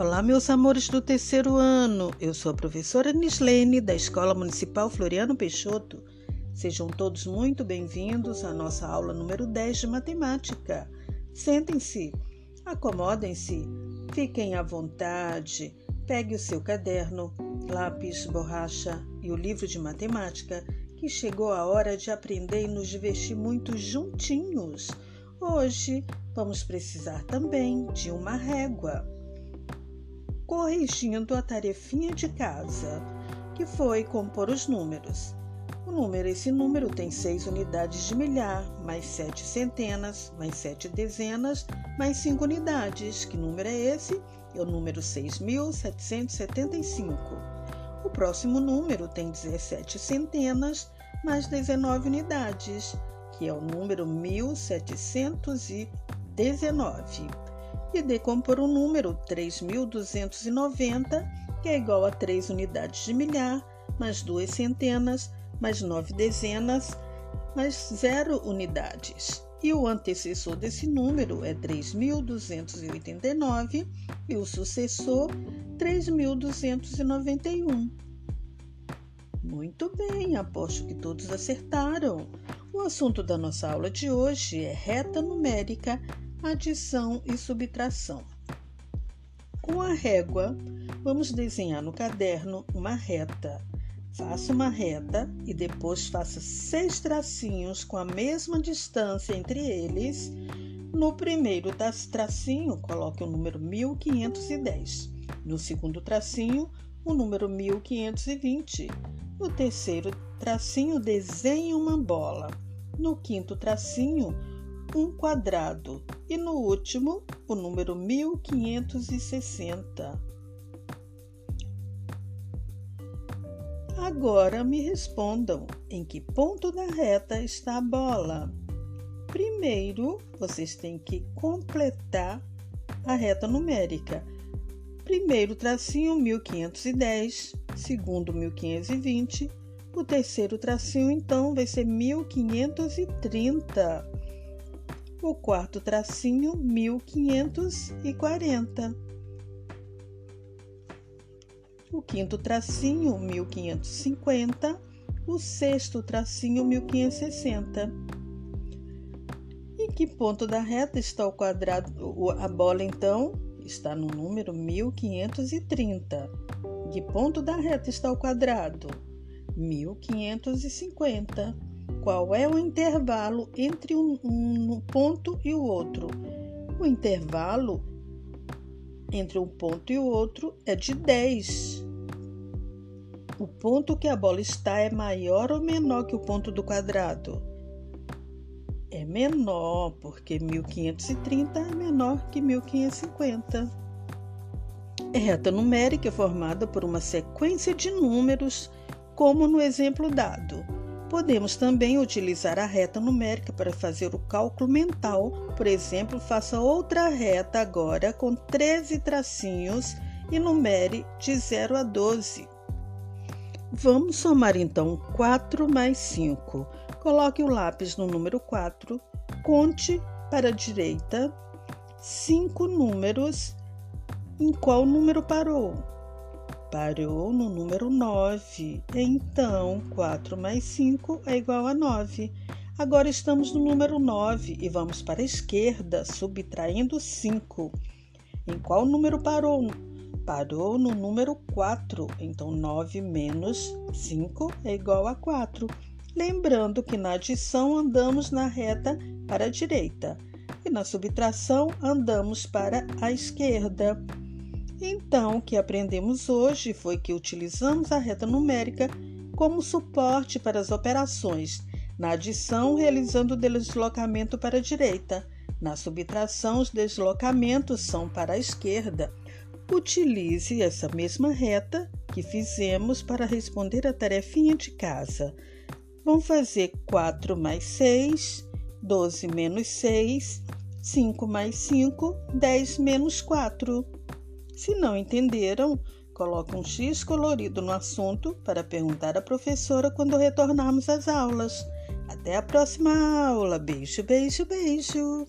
Olá, meus amores do terceiro ano. Eu sou a professora Nislene, da Escola Municipal Floriano Peixoto. Sejam todos muito bem-vindos à nossa aula número 10 de matemática. Sentem-se, acomodem-se, fiquem à vontade, pegue o seu caderno, lápis, borracha e o livro de matemática, que chegou a hora de aprender e nos divertir muito juntinhos. Hoje vamos precisar também de uma régua corrigindo a tarefinha de casa, que foi compor os números. O número, esse número tem seis unidades de milhar, mais sete centenas, mais sete dezenas, mais cinco unidades. Que número é esse? É o número 6.775. O próximo número tem 17 centenas, mais 19 unidades, que é o número 1719 e decompor o número 3.290, que é igual a 3 unidades de milhar, mais 2 centenas, mais 9 dezenas, mais 0 unidades. E o antecessor desse número é 3.289 e o sucessor 3.291. Muito bem, aposto que todos acertaram. O assunto da nossa aula de hoje é reta numérica adição e subtração. Com a régua, vamos desenhar no caderno uma reta. Faça uma reta e depois faça seis tracinhos com a mesma distância entre eles. No primeiro tracinho, coloque o número 1510. No segundo tracinho, o número 1520. No terceiro tracinho, desenhe uma bola. No quinto tracinho, um quadrado e no último, o número 1560. Agora me respondam em que ponto da reta está a bola. Primeiro, vocês têm que completar a reta numérica. Primeiro tracinho 1510, segundo 1520, o terceiro tracinho então vai ser 1530 o quarto tracinho 1540. O quinto tracinho 1550, o sexto tracinho 1560. Em que ponto da reta está o quadrado? A bola então está no número 1530. Em que ponto da reta está o quadrado? 1550. Qual é o intervalo entre um, um ponto e o outro? O intervalo entre um ponto e o outro é de 10. O ponto que a bola está é maior ou menor que o ponto do quadrado? É menor, porque 1530 é menor que 1550. É reta numérica é formada por uma sequência de números, como no exemplo dado. Podemos também utilizar a reta numérica para fazer o cálculo mental. Por exemplo, faça outra reta agora com 13 tracinhos e numere de 0 a 12. Vamos somar então 4 mais 5. Coloque o lápis no número 4, conte para a direita 5 números. Em qual número parou? Parou no número 9. Então, 4 mais 5 é igual a 9. Agora estamos no número 9 e vamos para a esquerda, subtraindo 5. Em qual número parou? Parou no número 4. Então, 9 menos 5 é igual a 4. Lembrando que na adição andamos na reta para a direita e na subtração andamos para a esquerda. Então, o que aprendemos hoje foi que utilizamos a reta numérica como suporte para as operações, na adição, realizando o deslocamento para a direita, na subtração, os deslocamentos são para a esquerda. Utilize essa mesma reta que fizemos para responder a tarefinha de casa. Vamos fazer 4 mais 6, 12 menos 6, 5 mais 5, 10 menos 4. Se não entenderam, coloque um X colorido no assunto para perguntar à professora quando retornarmos às aulas. Até a próxima aula. Beijo, beijo, beijo.